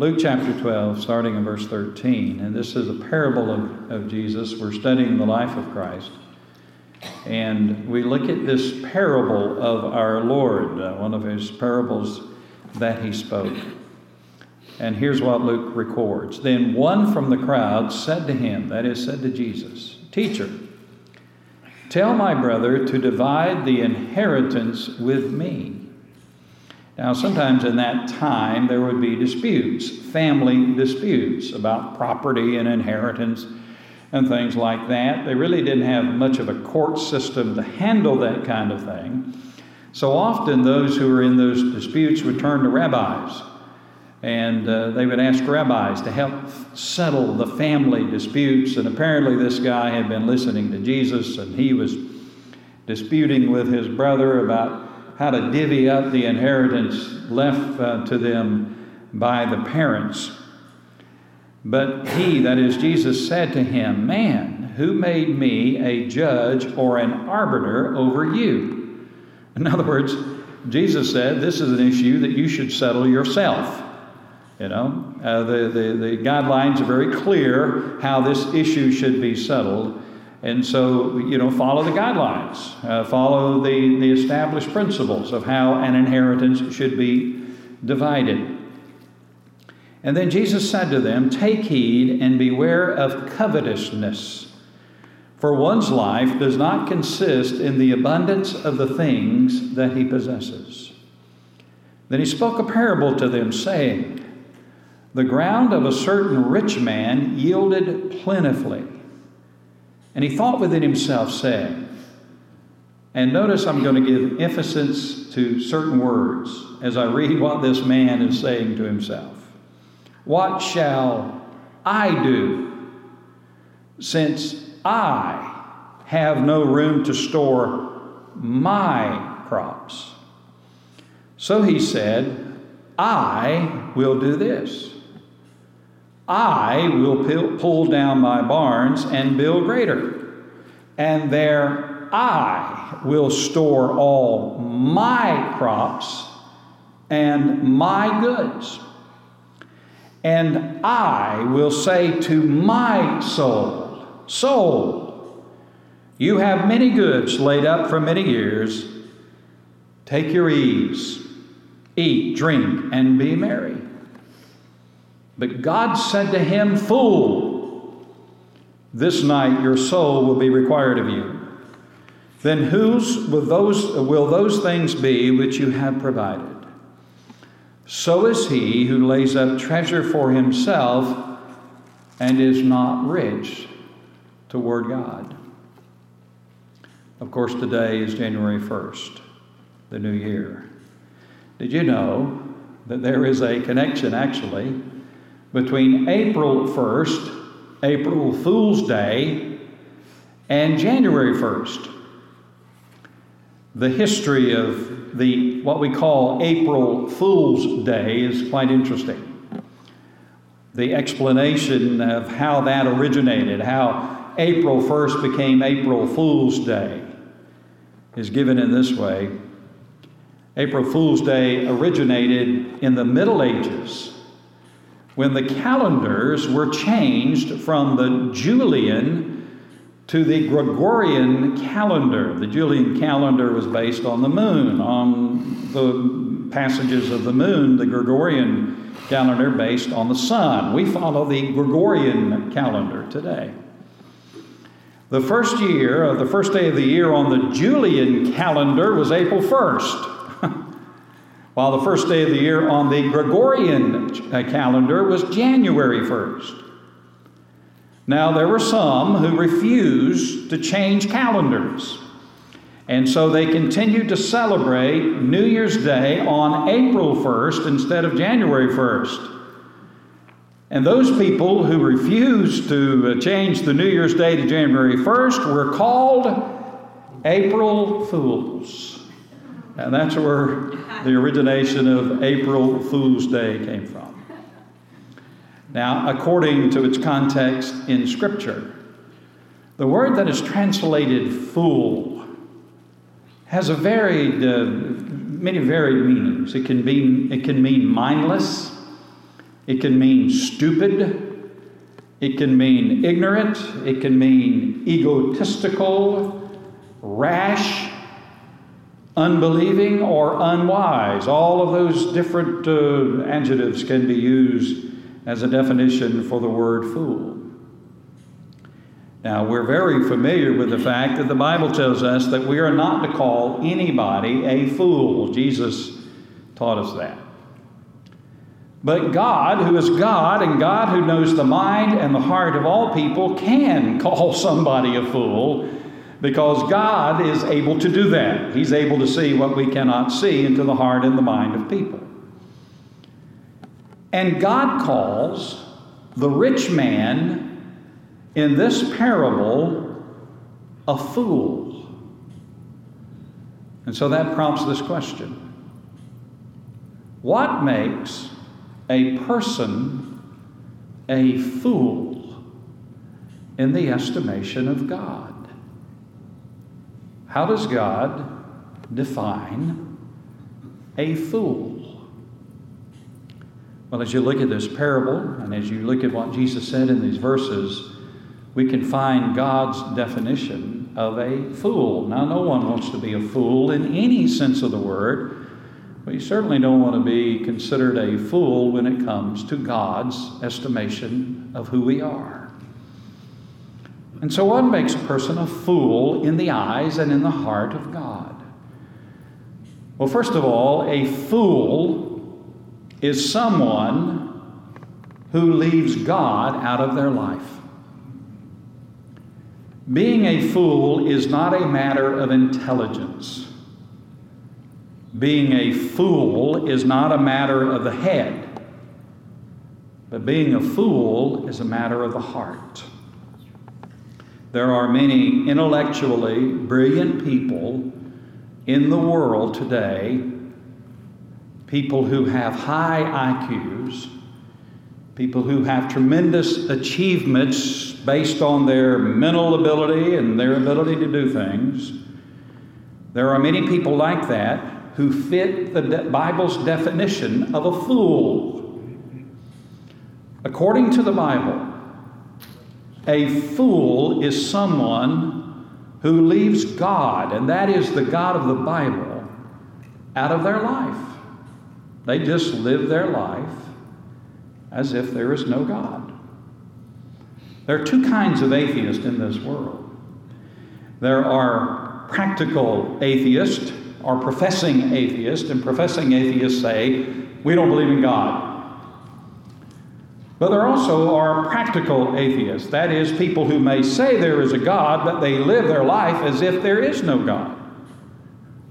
Luke chapter 12, starting in verse 13. And this is a parable of, of Jesus. We're studying the life of Christ. And we look at this parable of our Lord, uh, one of his parables that he spoke. And here's what Luke records Then one from the crowd said to him, that is, said to Jesus, Teacher, tell my brother to divide the inheritance with me. Now, sometimes in that time there would be disputes, family disputes about property and inheritance and things like that. They really didn't have much of a court system to handle that kind of thing. So often, those who were in those disputes would turn to rabbis and uh, they would ask rabbis to help settle the family disputes. And apparently, this guy had been listening to Jesus and he was disputing with his brother about how to divvy up the inheritance left uh, to them by the parents. But he, that is Jesus, said to him, Man, who made me a judge or an arbiter over you? In other words, Jesus said, This is an issue that you should settle yourself. You know, uh, the, the, the guidelines are very clear how this issue should be settled. And so, you know, follow the guidelines, uh, follow the, the established principles of how an inheritance should be divided. And then Jesus said to them, Take heed and beware of covetousness, for one's life does not consist in the abundance of the things that he possesses. Then he spoke a parable to them, saying, The ground of a certain rich man yielded plentifully. And he thought within himself, saying, and notice I'm going to give emphasis to certain words as I read what this man is saying to himself. What shall I do since I have no room to store my crops? So he said, I will do this. I will pull down my barns and build greater, and there I will store all my crops and my goods. And I will say to my soul, Soul, you have many goods laid up for many years. Take your ease, eat, drink, and be merry. But God said to him, Fool, this night your soul will be required of you. Then whose will those, will those things be which you have provided? So is he who lays up treasure for himself and is not rich toward God. Of course, today is January 1st, the new year. Did you know that there is a connection actually between April 1st, April Fool's Day, and January 1st? The history of the what we call April Fool's Day is quite interesting. The explanation of how that originated, how April 1st became April Fool's Day, is given in this way. April Fool's Day originated in the Middle Ages when the calendars were changed from the Julian to the Gregorian calendar. The Julian calendar was based on the moon, on the passages of the moon, the Gregorian calendar based on the sun. We follow the Gregorian calendar today. The first year, the first day of the year on the Julian calendar was April 1st, while the first day of the year on the Gregorian calendar was January 1st. Now, there were some who refused to change calendars. And so they continued to celebrate New Year's Day on April 1st instead of January 1st. And those people who refused to uh, change the New Year's Day to January 1st were called April Fools. And that's where the origination of April Fool's Day came from. Now, according to its context in Scripture, the word that is translated fool has a varied, uh, many varied meanings. It can, be, it can mean mindless, It can mean stupid. It can mean ignorant. It can mean egotistical, rash, unbelieving, or unwise. All of those different uh, adjectives can be used as a definition for the word fool. Now, we're very familiar with the fact that the Bible tells us that we are not to call anybody a fool. Jesus taught us that. But God, who is God and God who knows the mind and the heart of all people, can call somebody a fool because God is able to do that. He's able to see what we cannot see into the heart and the mind of people. And God calls the rich man in this parable a fool. And so that prompts this question What makes a person a fool in the estimation of God? How does God define a fool? Well, as you look at this parable and as you look at what Jesus said in these verses, we can find God's definition of a fool. Now, no one wants to be a fool in any sense of the word, but you certainly don't want to be considered a fool when it comes to God's estimation of who we are. And so, what makes a person a fool in the eyes and in the heart of God? Well, first of all, a fool is someone who leaves God out of their life. Being a fool is not a matter of intelligence. Being a fool is not a matter of the head, but being a fool is a matter of the heart. There are many intellectually brilliant people in the world today, people who have high IQs, people who have tremendous achievements based on their mental ability and their ability to do things. There are many people like that who fit the de- Bible's definition of a fool. According to the Bible, a fool is someone who leaves God, and that is the God of the Bible, out of their life. They just live their life as if there is no God. There are two kinds of atheists in this world. There are practical atheists or professing atheists, and professing atheists say, we don't believe in God. But there also are practical atheists. That is, people who may say there is a God, but they live their life as if there is no God.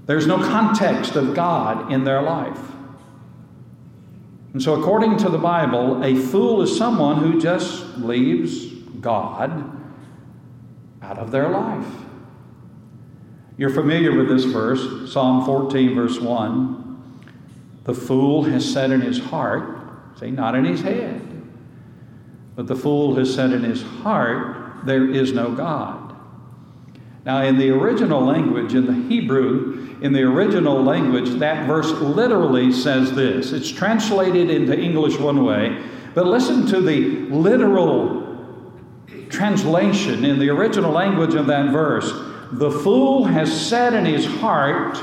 There's no context of God in their life. And so, according to the Bible, a fool is someone who just leaves God out of their life. You're familiar with this verse, Psalm 14, verse 1. The fool has said in his heart, say, not in his head, but the fool has said in his heart, there is no God. Now, in the original language, in the Hebrew, in the original language, that verse literally says this. It's translated into English one way, but listen to the literal translation in the original language of that verse. The fool has said in his heart,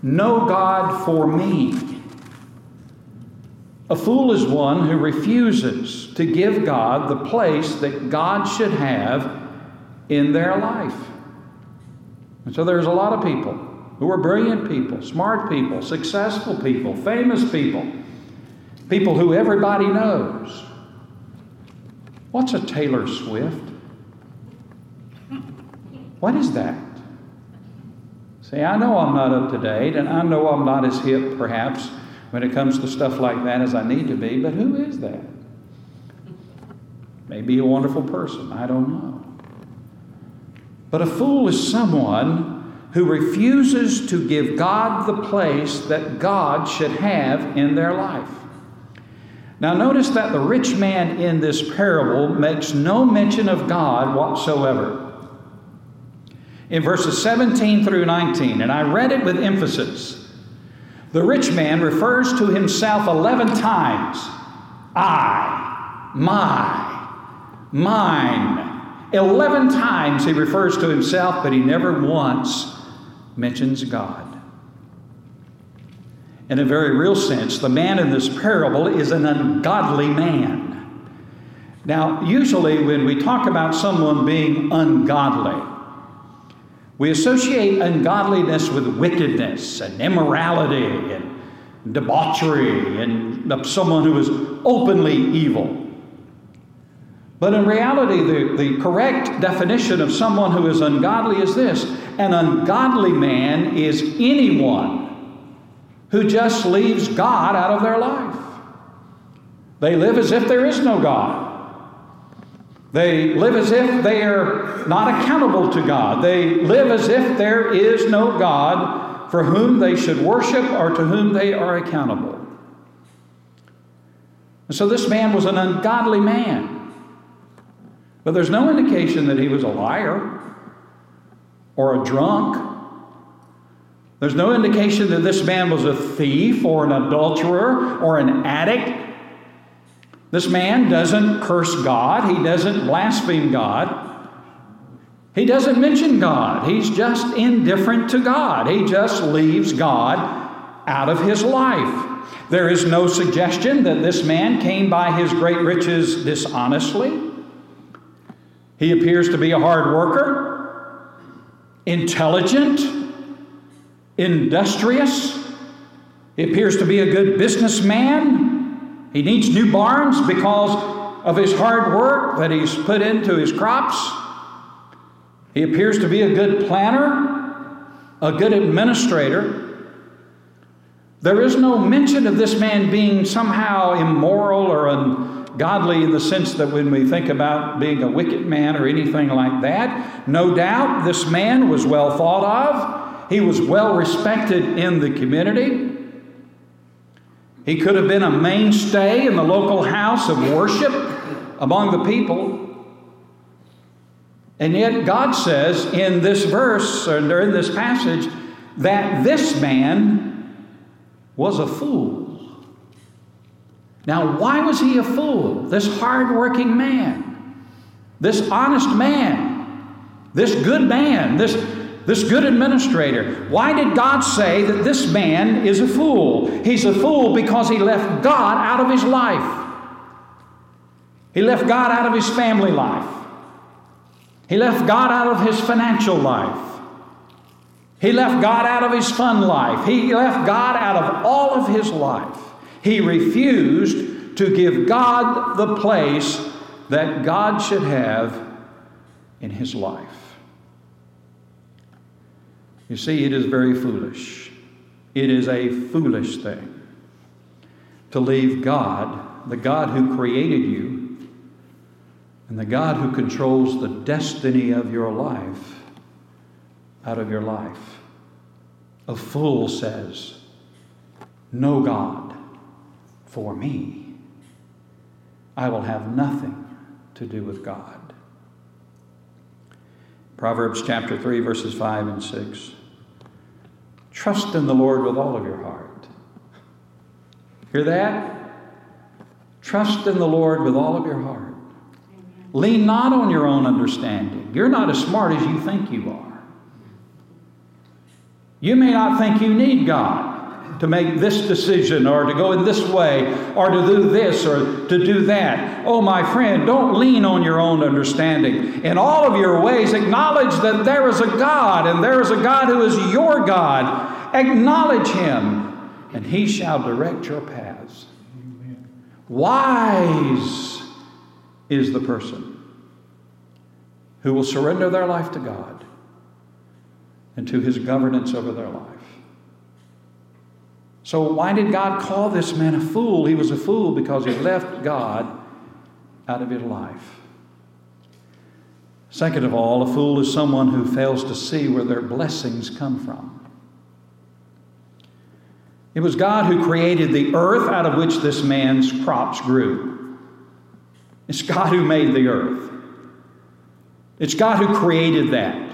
No God for me. A fool is one who refuses to give God the place that God should have in their life. And so there's a lot of people who are brilliant people, smart people, successful people, famous people, people who everybody knows. What's a Taylor Swift? What is that? See, I know I'm not up to date, and I know I'm not as hip, perhaps, when it comes to stuff like that as I need to be, but who is that? Maybe a wonderful person, I don't know. But a fool is someone who refuses to give God the place that God should have in their life. Now, notice that the rich man in this parable makes no mention of God whatsoever. In verses 17 through 19, and I read it with emphasis, the rich man refers to himself 11 times I, my, mine. Eleven times he refers to himself, but he never once mentions God. In a very real sense, the man in this parable is an ungodly man. Now, usually when we talk about someone being ungodly, we associate ungodliness with wickedness and immorality and debauchery and someone who is openly evil. But in reality, the, the correct definition of someone who is ungodly is this an ungodly man is anyone who just leaves God out of their life. They live as if there is no God. They live as if they are not accountable to God. They live as if there is no God for whom they should worship or to whom they are accountable. And so this man was an ungodly man. But there's no indication that he was a liar or a drunk. There's no indication that this man was a thief or an adulterer or an addict this man doesn't curse God, he doesn't blaspheme God. He doesn't mention God. He's just indifferent to God. He just leaves God out of his life. There is no suggestion that this man came by his great riches dishonestly. He appears to be a hard worker, intelligent, industrious. He appears to be a good businessman. He needs new barns because of his hard work that he's put into his crops. He appears to be a good planner, a good administrator. There is no mention of this man being somehow immoral or ungodly in the sense that when we think about being a wicked man or anything like that. No doubt this man was well thought of, he was well respected in the community. He could have been a mainstay in the local house of worship among the people. And yet, God says in this verse, or in this passage, that this man was a fool. Now, why was he a fool? This hardworking man, this honest man, this good man, this this good administrator. Why did God say that this man is a fool? He's a fool because he left God out of his life. He left God out of his family life. He left God out of his financial life. He left God out of his fun life. He left God out of all of his life. He refused to give God the place that God should have in his life. You see, it is very foolish. It is a foolish thing to leave God, the God who created you, and the God who controls the destiny of your life, out of your life. A fool says, No God for me. I will have nothing to do with God. Proverbs chapter 3, verses 5 and 6. Trust in the Lord with all of your heart. Hear that? Trust in the Lord with all of your heart. Lean not on your own understanding. You're not as smart as you think you are. You may not think you need God to make this decision or to go in this way or to do this or to do that. Oh, my friend, don't lean on your own understanding. In all of your ways, acknowledge that there is a God and there is a God who is your God Acknowledge him, and he shall direct your paths. Wise is the person who will surrender their life to God and to his governance over their life. So, why did God call this man a fool? He was a fool because he left God out of his life. Second of all, a fool is someone who fails to see where their blessings come from. It was God who created the earth out of which this man's crops grew. It's God who made the earth. It's God who created that.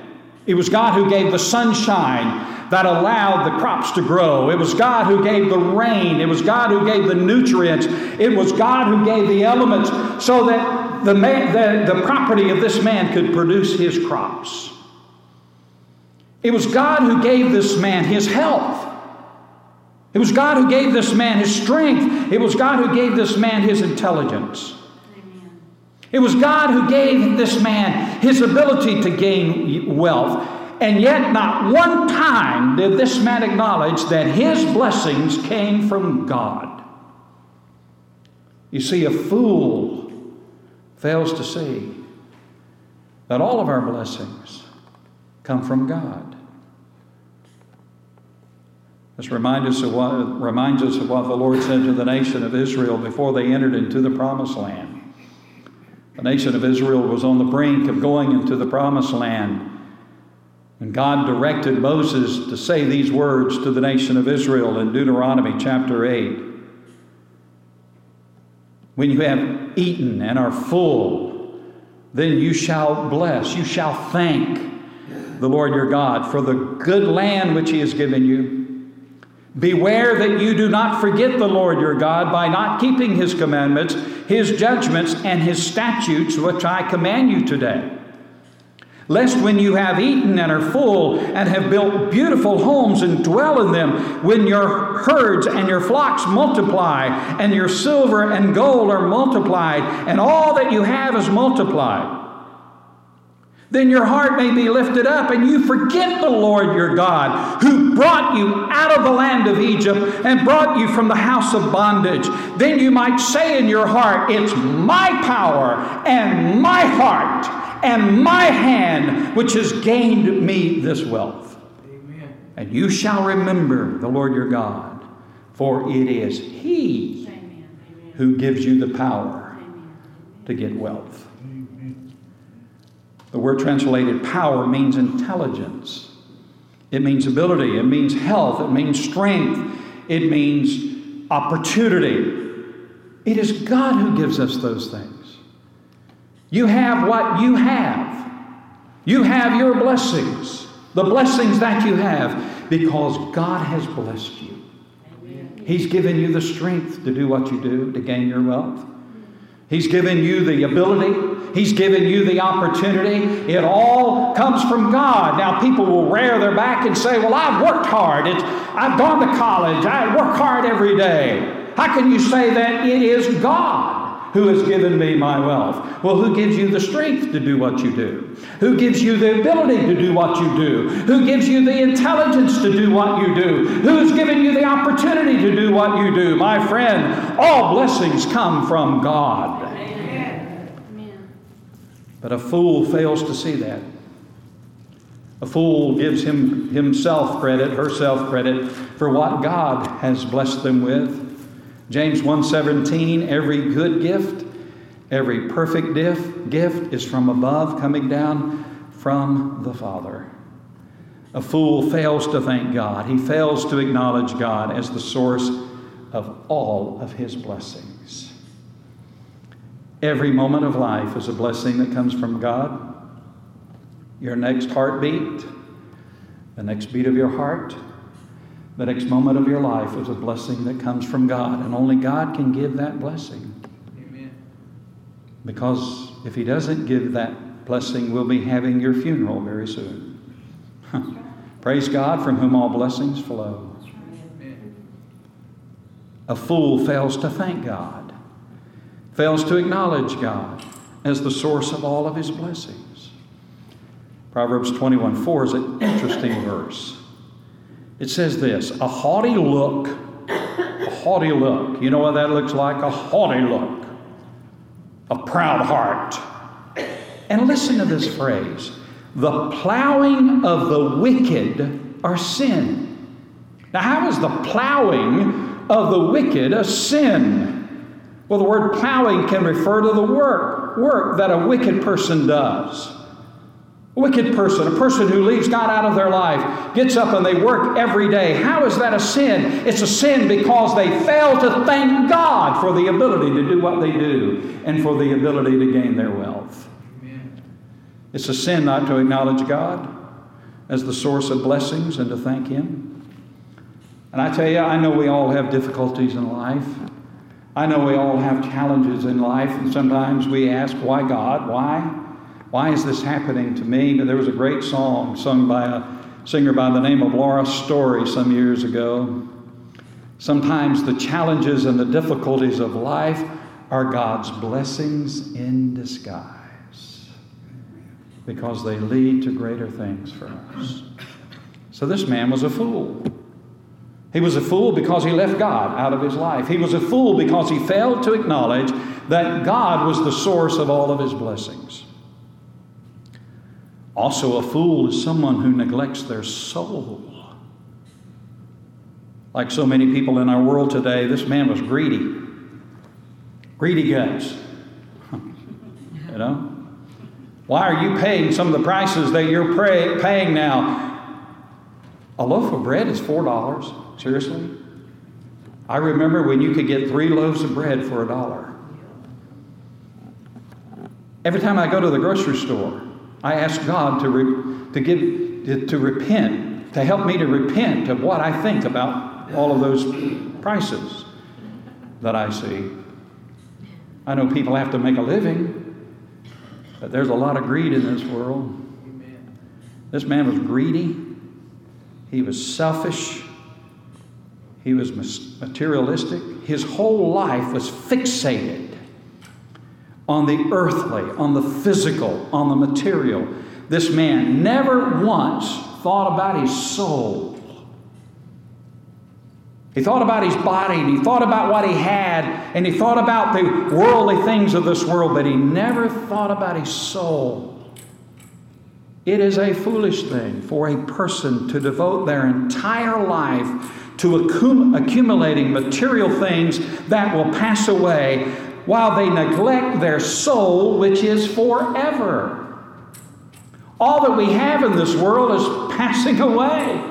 It was God who gave the sunshine that allowed the crops to grow. It was God who gave the rain. It was God who gave the nutrients. It was God who gave the elements so that the, man, the, the property of this man could produce his crops. It was God who gave this man his health. It was God who gave this man his strength. It was God who gave this man his intelligence. It was God who gave this man his ability to gain wealth. And yet, not one time did this man acknowledge that his blessings came from God. You see, a fool fails to see that all of our blessings come from God. This reminds us, of what, reminds us of what the Lord said to the nation of Israel before they entered into the promised land. The nation of Israel was on the brink of going into the promised land. And God directed Moses to say these words to the nation of Israel in Deuteronomy chapter 8. When you have eaten and are full, then you shall bless, you shall thank the Lord your God for the good land which he has given you. Beware that you do not forget the Lord your God by not keeping his commandments, his judgments, and his statutes, which I command you today. Lest when you have eaten and are full and have built beautiful homes and dwell in them, when your herds and your flocks multiply, and your silver and gold are multiplied, and all that you have is multiplied, then your heart may be lifted up and you forget the Lord your God, who brought you out of the land of Egypt and brought you from the house of bondage. Then you might say in your heart, It's my power and my heart and my hand which has gained me this wealth. Amen. And you shall remember the Lord your God, for it is He Amen. who gives you the power Amen. to get wealth. The word translated power means intelligence. It means ability. It means health. It means strength. It means opportunity. It is God who gives us those things. You have what you have. You have your blessings, the blessings that you have, because God has blessed you. Amen. He's given you the strength to do what you do, to gain your wealth. He's given you the ability. He's given you the opportunity. It all comes from God. Now, people will rear their back and say, Well, I've worked hard. It's, I've gone to college. I work hard every day. How can you say that it is God? Who has given me my wealth? Well, who gives you the strength to do what you do? Who gives you the ability to do what you do? Who gives you the intelligence to do what you do? Who's given you the opportunity to do what you do? My friend, all blessings come from God. Amen. But a fool fails to see that. A fool gives him, himself credit, herself credit for what God has blessed them with. James 1:17 every good gift every perfect gift is from above coming down from the Father. A fool fails to thank God. He fails to acknowledge God as the source of all of his blessings. Every moment of life is a blessing that comes from God. Your next heartbeat, the next beat of your heart, the next moment of your life is a blessing that comes from God, and only God can give that blessing. Amen. Because if He doesn't give that blessing, we'll be having your funeral very soon. Praise God from whom all blessings flow. A fool fails to thank God, fails to acknowledge God as the source of all of his blessings. Proverbs 21 4 is an interesting verse. It says this a haughty look, a haughty look. You know what that looks like? A haughty look, a proud heart. And listen to this phrase the plowing of the wicked are sin. Now, how is the plowing of the wicked a sin? Well, the word plowing can refer to the work, work that a wicked person does. A wicked person, a person who leaves God out of their life, gets up and they work every day. How is that a sin? It's a sin because they fail to thank God for the ability to do what they do and for the ability to gain their wealth. Amen. It's a sin not to acknowledge God. as the source of blessings and to thank Him? And I tell you, I know we all have difficulties in life. I know we all have challenges in life, and sometimes we ask, why God? Why? Why is this happening to me? But there was a great song sung by a singer by the name of Laura Story some years ago. Sometimes the challenges and the difficulties of life are God's blessings in disguise because they lead to greater things for us. So this man was a fool. He was a fool because he left God out of his life. He was a fool because he failed to acknowledge that God was the source of all of his blessings. Also, a fool is someone who neglects their soul. Like so many people in our world today, this man was greedy. Greedy guts. you know? Why are you paying some of the prices that you're pay, paying now? A loaf of bread is $4. Seriously? I remember when you could get three loaves of bread for a dollar. Every time I go to the grocery store, I ask God to, re, to, give, to, to repent, to help me to repent of what I think about all of those prices that I see. I know people have to make a living, but there's a lot of greed in this world. This man was greedy, he was selfish, he was materialistic. His whole life was fixated on the earthly, on the physical, on the material. This man never once thought about his soul. He thought about his body and he thought about what he had and he thought about the worldly things of this world, but he never thought about his soul. It is a foolish thing for a person to devote their entire life to accumulating material things that will pass away while they neglect their soul, which is forever. All that we have in this world is passing away.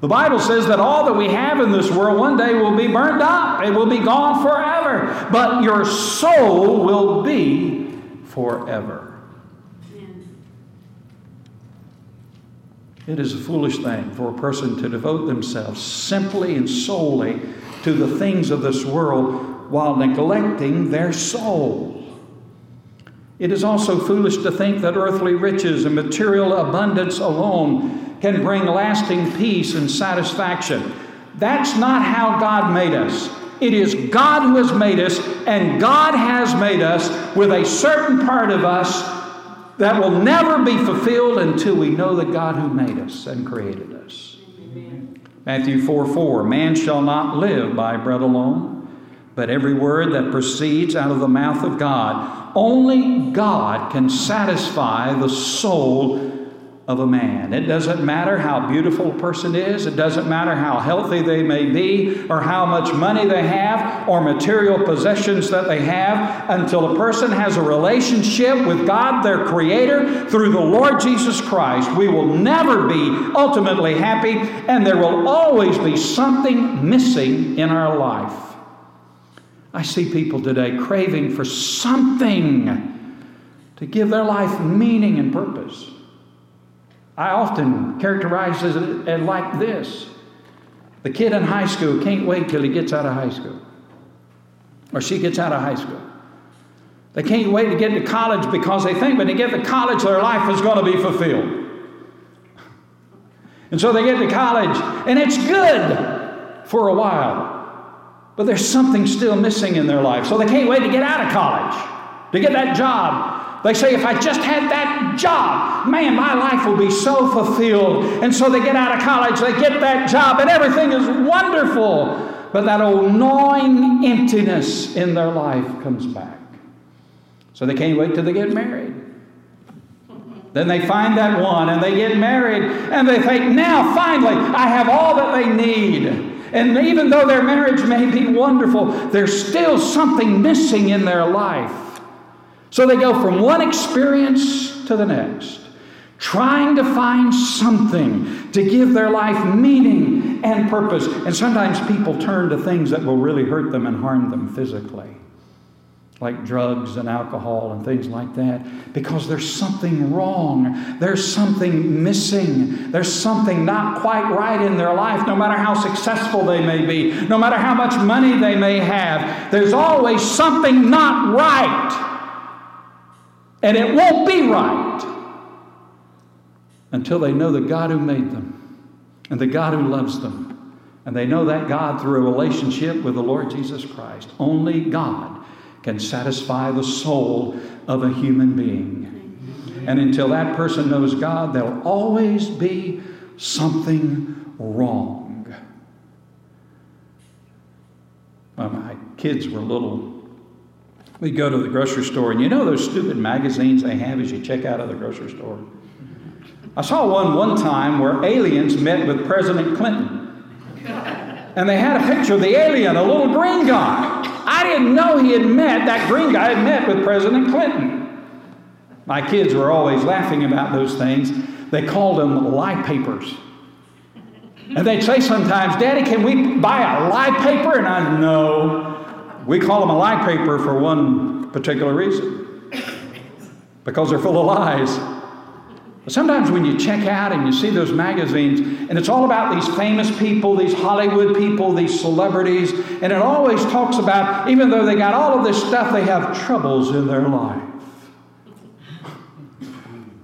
The Bible says that all that we have in this world one day will be burned up, it will be gone forever, but your soul will be forever. It is a foolish thing for a person to devote themselves simply and solely to the things of this world while neglecting their soul. It is also foolish to think that earthly riches and material abundance alone can bring lasting peace and satisfaction. That's not how God made us. It is God who has made us, and God has made us with a certain part of us that will never be fulfilled until we know the God who made us and created us. Amen. Matthew 4 4 Man shall not live by bread alone, but every word that proceeds out of the mouth of God. Only God can satisfy the soul of a man. It doesn't matter how beautiful a person is, it doesn't matter how healthy they may be, or how much money they have, or material possessions that they have, until a person has a relationship with God, their Creator, through the Lord Jesus Christ. We will never be ultimately happy, and there will always be something missing in our life. I see people today craving for something to give their life meaning and purpose. I often characterize it like this the kid in high school can't wait till he gets out of high school, or she gets out of high school. They can't wait to get to college because they think when they get to college, their life is going to be fulfilled. And so they get to college, and it's good for a while. But there's something still missing in their life. So they can't wait to get out of college, to get that job, they say, if I just had that job, man, my life will be so fulfilled. And so they get out of college, they get that job, and everything is wonderful. But that old gnawing emptiness in their life comes back. So they can't wait till they get married. Then they find that one and they get married and they think, now finally, I have all that they need. And even though their marriage may be wonderful, there's still something missing in their life. So they go from one experience to the next, trying to find something to give their life meaning and purpose. And sometimes people turn to things that will really hurt them and harm them physically. Like drugs and alcohol and things like that because there's something wrong. There's something missing. There's something not quite right in their life, no matter how successful they may be, no matter how much money they may have. There's always something not right. And it won't be right until they know the God who made them and the God who loves them. And they know that God through a relationship with the Lord Jesus Christ. Only God can satisfy the soul of a human being. And until that person knows God, there'll always be something wrong. When my kids were little, we'd go to the grocery store, and you know those stupid magazines they have as you check out of the grocery store? I saw one one time where aliens met with President Clinton. And they had a picture of the alien, a little green guy. I didn't know he had met, that green guy had met with President Clinton. My kids were always laughing about those things. They called them lie papers. And they'd say sometimes, Daddy, can we buy a lie paper? And I know. We call them a lie paper for one particular reason because they're full of lies. Sometimes when you check out and you see those magazines, and it's all about these famous people, these Hollywood people, these celebrities, and it always talks about, even though they got all of this stuff, they have troubles in their life.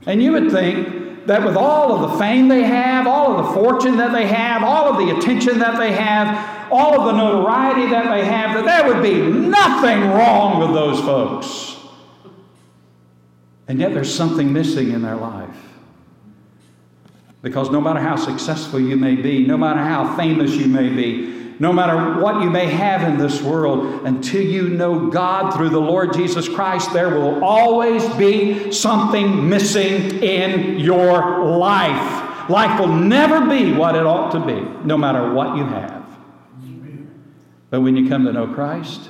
And you would think that with all of the fame they have, all of the fortune that they have, all of the attention that they have, all of the notoriety that they have, that there would be nothing wrong with those folks. And yet there's something missing in their life. Because no matter how successful you may be, no matter how famous you may be, no matter what you may have in this world, until you know God through the Lord Jesus Christ, there will always be something missing in your life. Life will never be what it ought to be, no matter what you have. But when you come to know Christ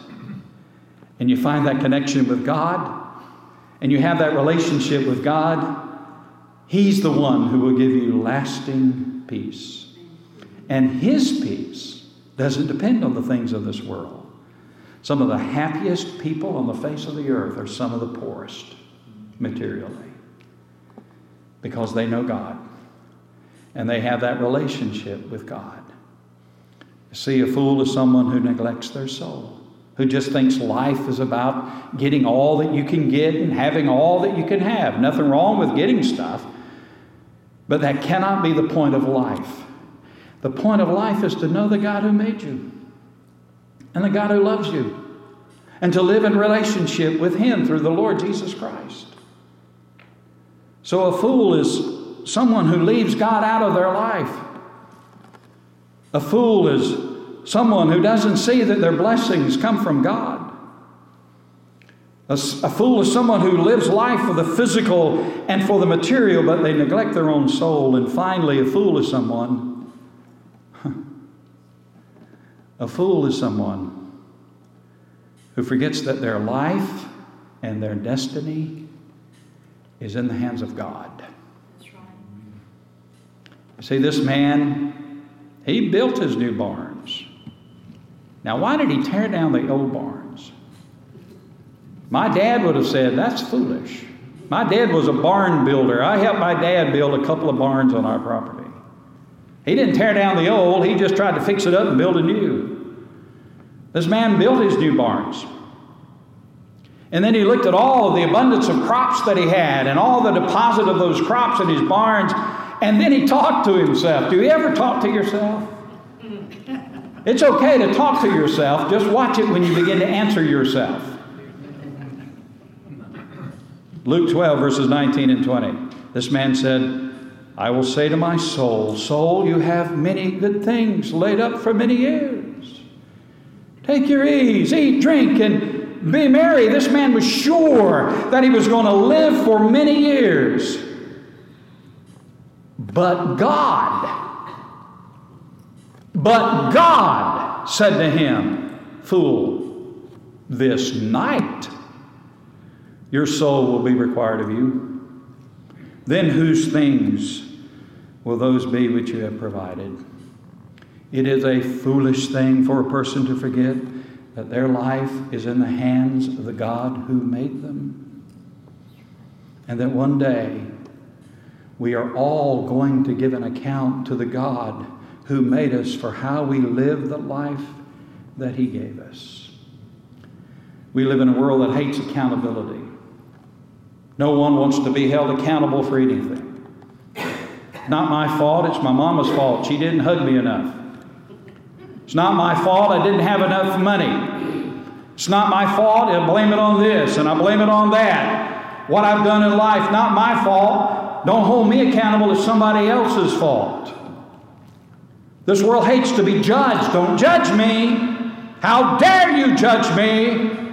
and you find that connection with God and you have that relationship with God, He's the one who will give you lasting peace. And His peace doesn't depend on the things of this world. Some of the happiest people on the face of the earth are some of the poorest materially because they know God and they have that relationship with God. See, a fool is someone who neglects their soul, who just thinks life is about getting all that you can get and having all that you can have. Nothing wrong with getting stuff. But that cannot be the point of life. The point of life is to know the God who made you and the God who loves you and to live in relationship with Him through the Lord Jesus Christ. So a fool is someone who leaves God out of their life. A fool is someone who doesn't see that their blessings come from God. A, a, fool is someone who lives life for the physical and for the material, but they neglect their own soul. And finally, a fool is someone. a fool is someone who forgets that their life and their destiny is in the hands of God. That's right. See, this man, he built his new barns. Now, why did he tear down the old barns? My dad would have said, That's foolish. My dad was a barn builder. I helped my dad build a couple of barns on our property. He didn't tear down the old, he just tried to fix it up and build a new. This man built his new barns. And then he looked at all of the abundance of crops that he had and all the deposit of those crops in his barns. And then he talked to himself. Do you ever talk to yourself? It's okay to talk to yourself, just watch it when you begin to answer yourself. Luke 12, verses 19 and 20. This man said, I will say to my soul, Soul, you have many good things laid up for many years. Take your ease, eat, drink, and be merry. This man was sure that he was going to live for many years. But God, but God said to him, Fool, this night your soul will be required of you. Then whose things will those be which you have provided? It is a foolish thing for a person to forget that their life is in the hands of the God who made them. And that one day we are all going to give an account to the God who made us for how we live the life that He gave us. We live in a world that hates accountability. No one wants to be held accountable for anything. Not my fault, it's my mama's fault. She didn't hug me enough. It's not my fault, I didn't have enough money. It's not my fault, I blame it on this and I blame it on that. What I've done in life, not my fault. Don't hold me accountable, it's somebody else's fault. This world hates to be judged. Don't judge me. How dare you judge me?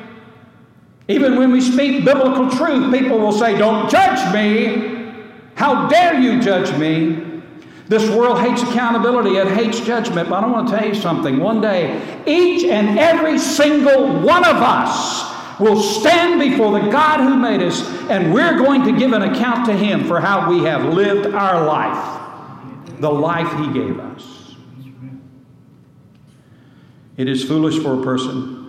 Even when we speak biblical truth, people will say, Don't judge me. How dare you judge me? This world hates accountability, it hates judgment. But I want to tell you something. One day, each and every single one of us will stand before the God who made us, and we're going to give an account to Him for how we have lived our life, the life He gave us. It is foolish for a person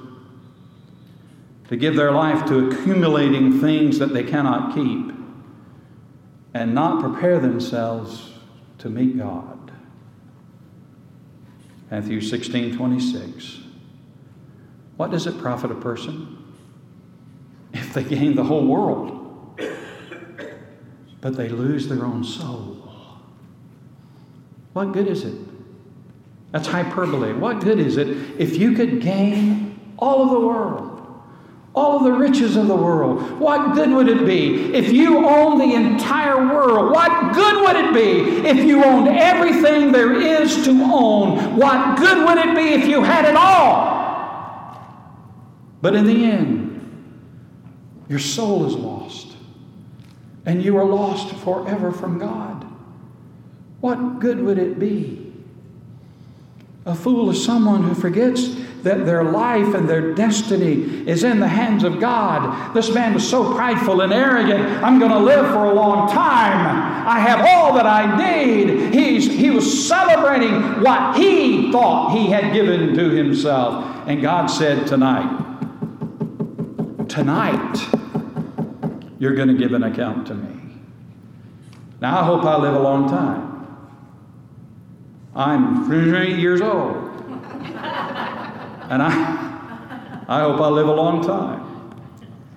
to give their life to accumulating things that they cannot keep and not prepare themselves to meet God. Matthew 16 26. What does it profit a person if they gain the whole world, but they lose their own soul? What good is it? That's hyperbole. What good is it if you could gain all of the world? All of the riches of the world. What good would it be if you owned the entire world? What good would it be if you owned everything there is to own? What good would it be if you had it all? But in the end, your soul is lost, and you are lost forever from God. What good would it be? A fool is someone who forgets that their life and their destiny is in the hands of God. This man was so prideful and arrogant. I'm going to live for a long time. I have all that I need. He's, he was celebrating what he thought he had given to himself. And God said, Tonight, tonight, you're going to give an account to me. Now, I hope I live a long time. I'm 38 years old. And I, I hope I live a long time.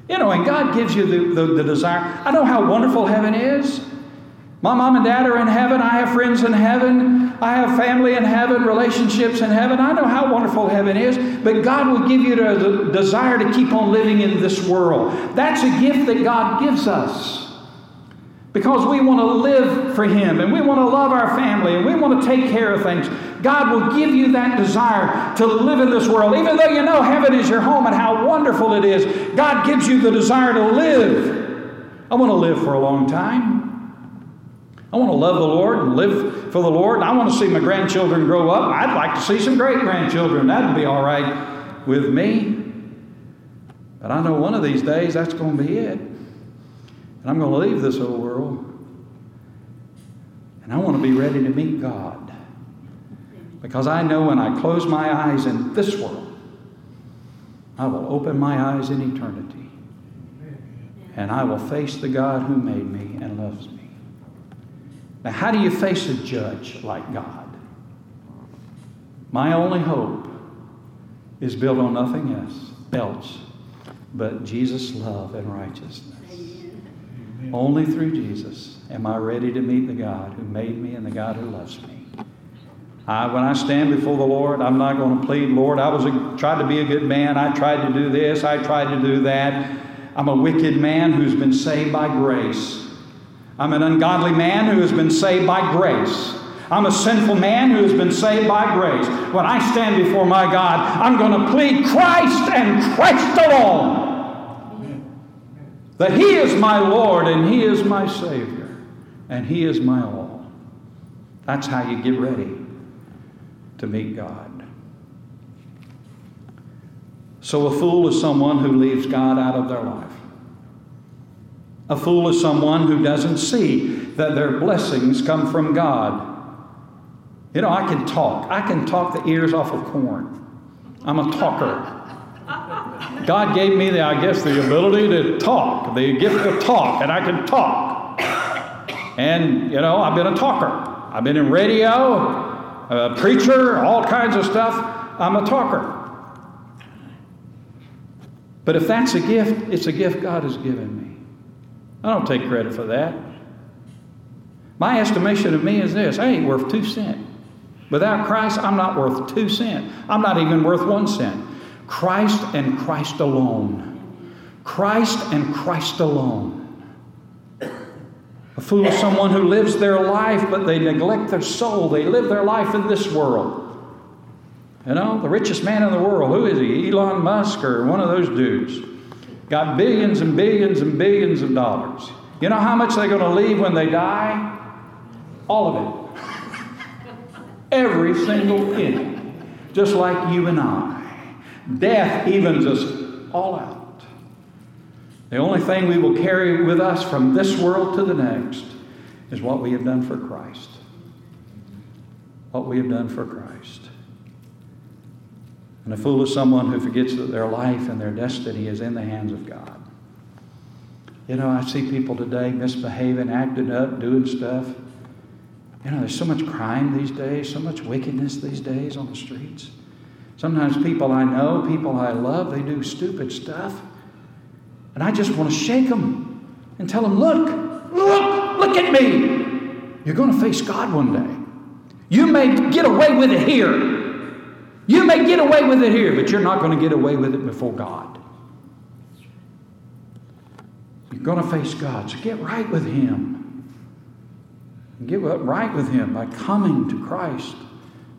You know, and God gives you the, the, the, desire. I know how wonderful heaven is. My mom and dad are in heaven. I have friends in heaven. I have family in heaven, relationships in heaven. I know how wonderful heaven is. But God will give you the desire to keep on living in this world. That's a gift that God gives us because we want to live for Him and we want to love our family and we want to take care of things. God will give you that desire to live in this world. Even though you know heaven is your home and how wonderful it is, God gives you the desire to live. I want to live for a long time. I want to love the Lord and live for the Lord. I want to see my grandchildren grow up. I'd like to see some great grandchildren. That'd be all right with me. But I know one of these days that's going to be it. And I'm going to leave this old world. And I want to be ready to meet God. Because I know when I close my eyes in this world, I will open my eyes in eternity. And I will face the God who made me and loves me. Now, how do you face a judge like God? My only hope is built on nothing else, else but Jesus' love and righteousness. Only through Jesus am I ready to meet the God who made me and the God who loves me. I, when I stand before the Lord, I'm not going to plead, Lord, I was a, tried to be a good man. I tried to do this. I tried to do that. I'm a wicked man who's been saved by grace. I'm an ungodly man who has been saved by grace. I'm a sinful man who has been saved by grace. When I stand before my God, I'm going to plead Christ and Christ alone that He is my Lord and He is my Savior and He is my all. That's how you get ready to meet God. So, a fool is someone who leaves God out of their life. A fool is someone who doesn't see that their blessings come from God. You know, I can talk. I can talk the ears off of corn. I'm a talker. God gave me, the, I guess, the ability to talk, the gift of talk, and I can talk. And, you know, I've been a talker. I've been in radio, a preacher, all kinds of stuff. I'm a talker. But if that's a gift, it's a gift God has given me. I don't take credit for that. My estimation of me is this I ain't worth two cents. Without Christ, I'm not worth two cents. I'm not even worth one cent. Christ and Christ alone. Christ and Christ alone. A fool is someone who lives their life, but they neglect their soul. They live their life in this world. You know, the richest man in the world, who is he? Elon Musk or one of those dudes. Got billions and billions and billions of dollars. You know how much they're going to leave when they die? All of it. Every single penny. Just like you and I. Death evens us all out. The only thing we will carry with us from this world to the next is what we have done for Christ. What we have done for Christ. And a fool is someone who forgets that their life and their destiny is in the hands of God. You know, I see people today misbehaving, acting up, doing stuff. You know, there's so much crime these days, so much wickedness these days on the streets. Sometimes people I know, people I love, they do stupid stuff. And I just want to shake them and tell them, look, look, look at me. You're going to face God one day. You may get away with it here. You may get away with it here, but you're not going to get away with it before God. You're going to face God. So get right with Him. Get right with Him by coming to Christ,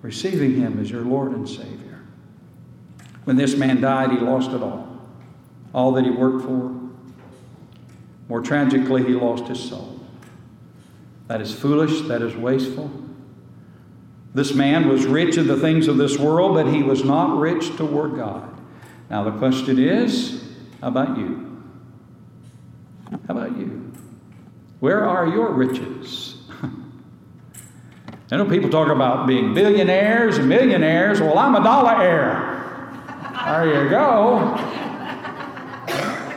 receiving Him as your Lord and Savior. When this man died, he lost it all. All that he worked for. More tragically, he lost his soul. That is foolish, that is wasteful. This man was rich in the things of this world, but he was not rich toward God. Now, the question is how about you? How about you? Where are your riches? I know people talk about being billionaires and millionaires. Well, I'm a dollar heir. There you go.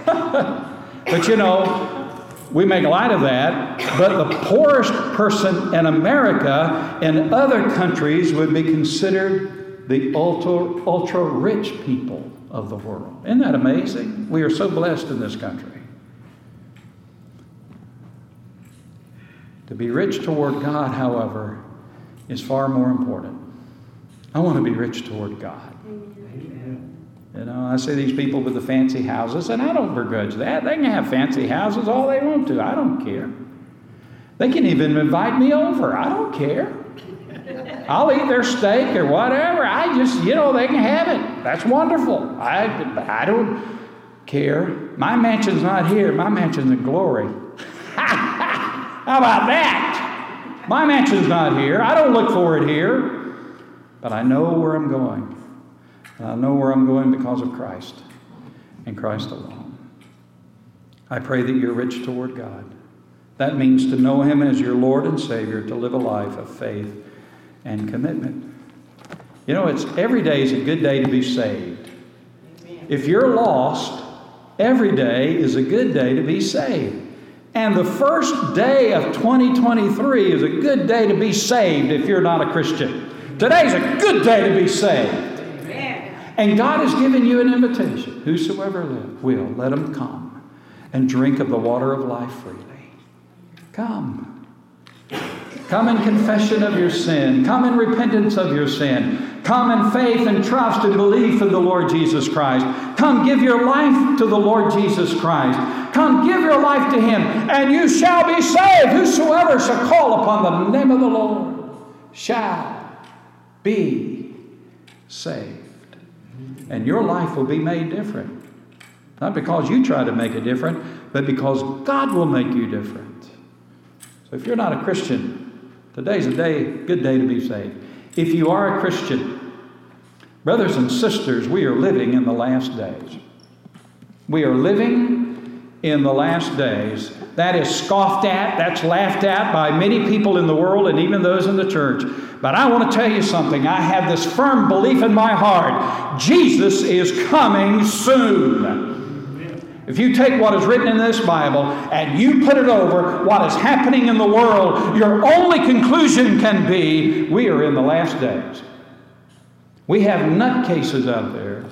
but you know, we make light of that, but the poorest person in America and other countries would be considered the ultra, ultra rich people of the world. Isn't that amazing? We are so blessed in this country. To be rich toward God, however, is far more important. I want to be rich toward God. You know, I see these people with the fancy houses, and I don't begrudge that. They can have fancy houses all they want to. I don't care. They can even invite me over. I don't care. I'll eat their steak or whatever. I just, you know, they can have it. That's wonderful. I, I don't care. My mansion's not here. My mansion's in glory. How about that? My mansion's not here. I don't look for it here, but I know where I'm going. I know where I'm going because of Christ and Christ alone. I pray that you're rich toward God. That means to know Him as your Lord and Savior, to live a life of faith and commitment. You know, it's every day is a good day to be saved. If you're lost, every day is a good day to be saved. And the first day of 2023 is a good day to be saved if you're not a Christian. Today's a good day to be saved. And God has given you an invitation. Whosoever will, let him come and drink of the water of life freely. Come. Come in confession of your sin. Come in repentance of your sin. Come in faith and trust and belief in the Lord Jesus Christ. Come give your life to the Lord Jesus Christ. Come give your life to Him, and you shall be saved. Whosoever shall call upon the name of the Lord shall be saved and your life will be made different. Not because you try to make it different, but because God will make you different. So if you're not a Christian, today's a day, good day to be saved. If you are a Christian, brothers and sisters, we are living in the last days. We are living in the last days. That is scoffed at, that's laughed at by many people in the world and even those in the church. But I want to tell you something. I have this firm belief in my heart Jesus is coming soon. If you take what is written in this Bible and you put it over what is happening in the world, your only conclusion can be we are in the last days. We have nutcases out there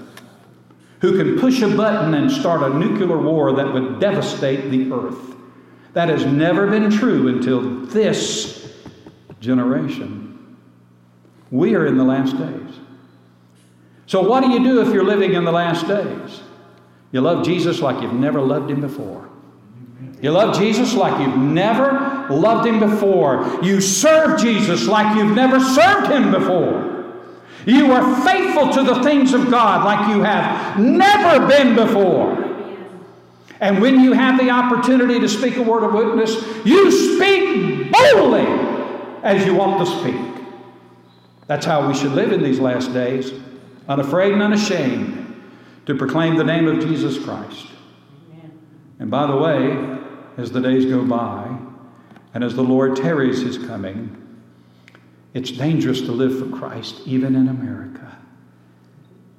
who can push a button and start a nuclear war that would devastate the earth. That has never been true until this generation. We are in the last days. So, what do you do if you're living in the last days? You love Jesus like you've never loved him before. You love Jesus like you've never loved him before. You serve Jesus like you've never served him before. You are faithful to the things of God like you have never been before. And when you have the opportunity to speak a word of witness, you speak boldly as you want to speak. That's how we should live in these last days, unafraid and unashamed to proclaim the name of Jesus Christ. Amen. And by the way, as the days go by, and as the Lord tarries his coming, it's dangerous to live for Christ, even in America.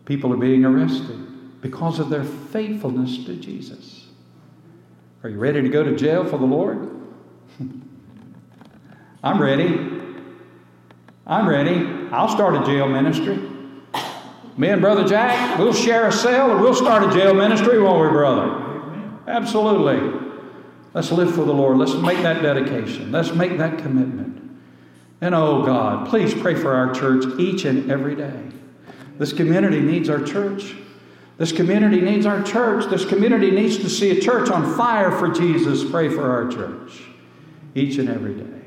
People are being arrested because of their faithfulness to Jesus. Are you ready to go to jail for the Lord? I'm ready. I'm ready. I'll start a jail ministry. Me and Brother Jack, we'll share a cell and we'll start a jail ministry, won't we, brother? Absolutely. Let's live for the Lord. Let's make that dedication. Let's make that commitment. And oh God, please pray for our church each and every day. This community needs our church. This community needs our church. This community needs to see a church on fire for Jesus. Pray for our church each and every day.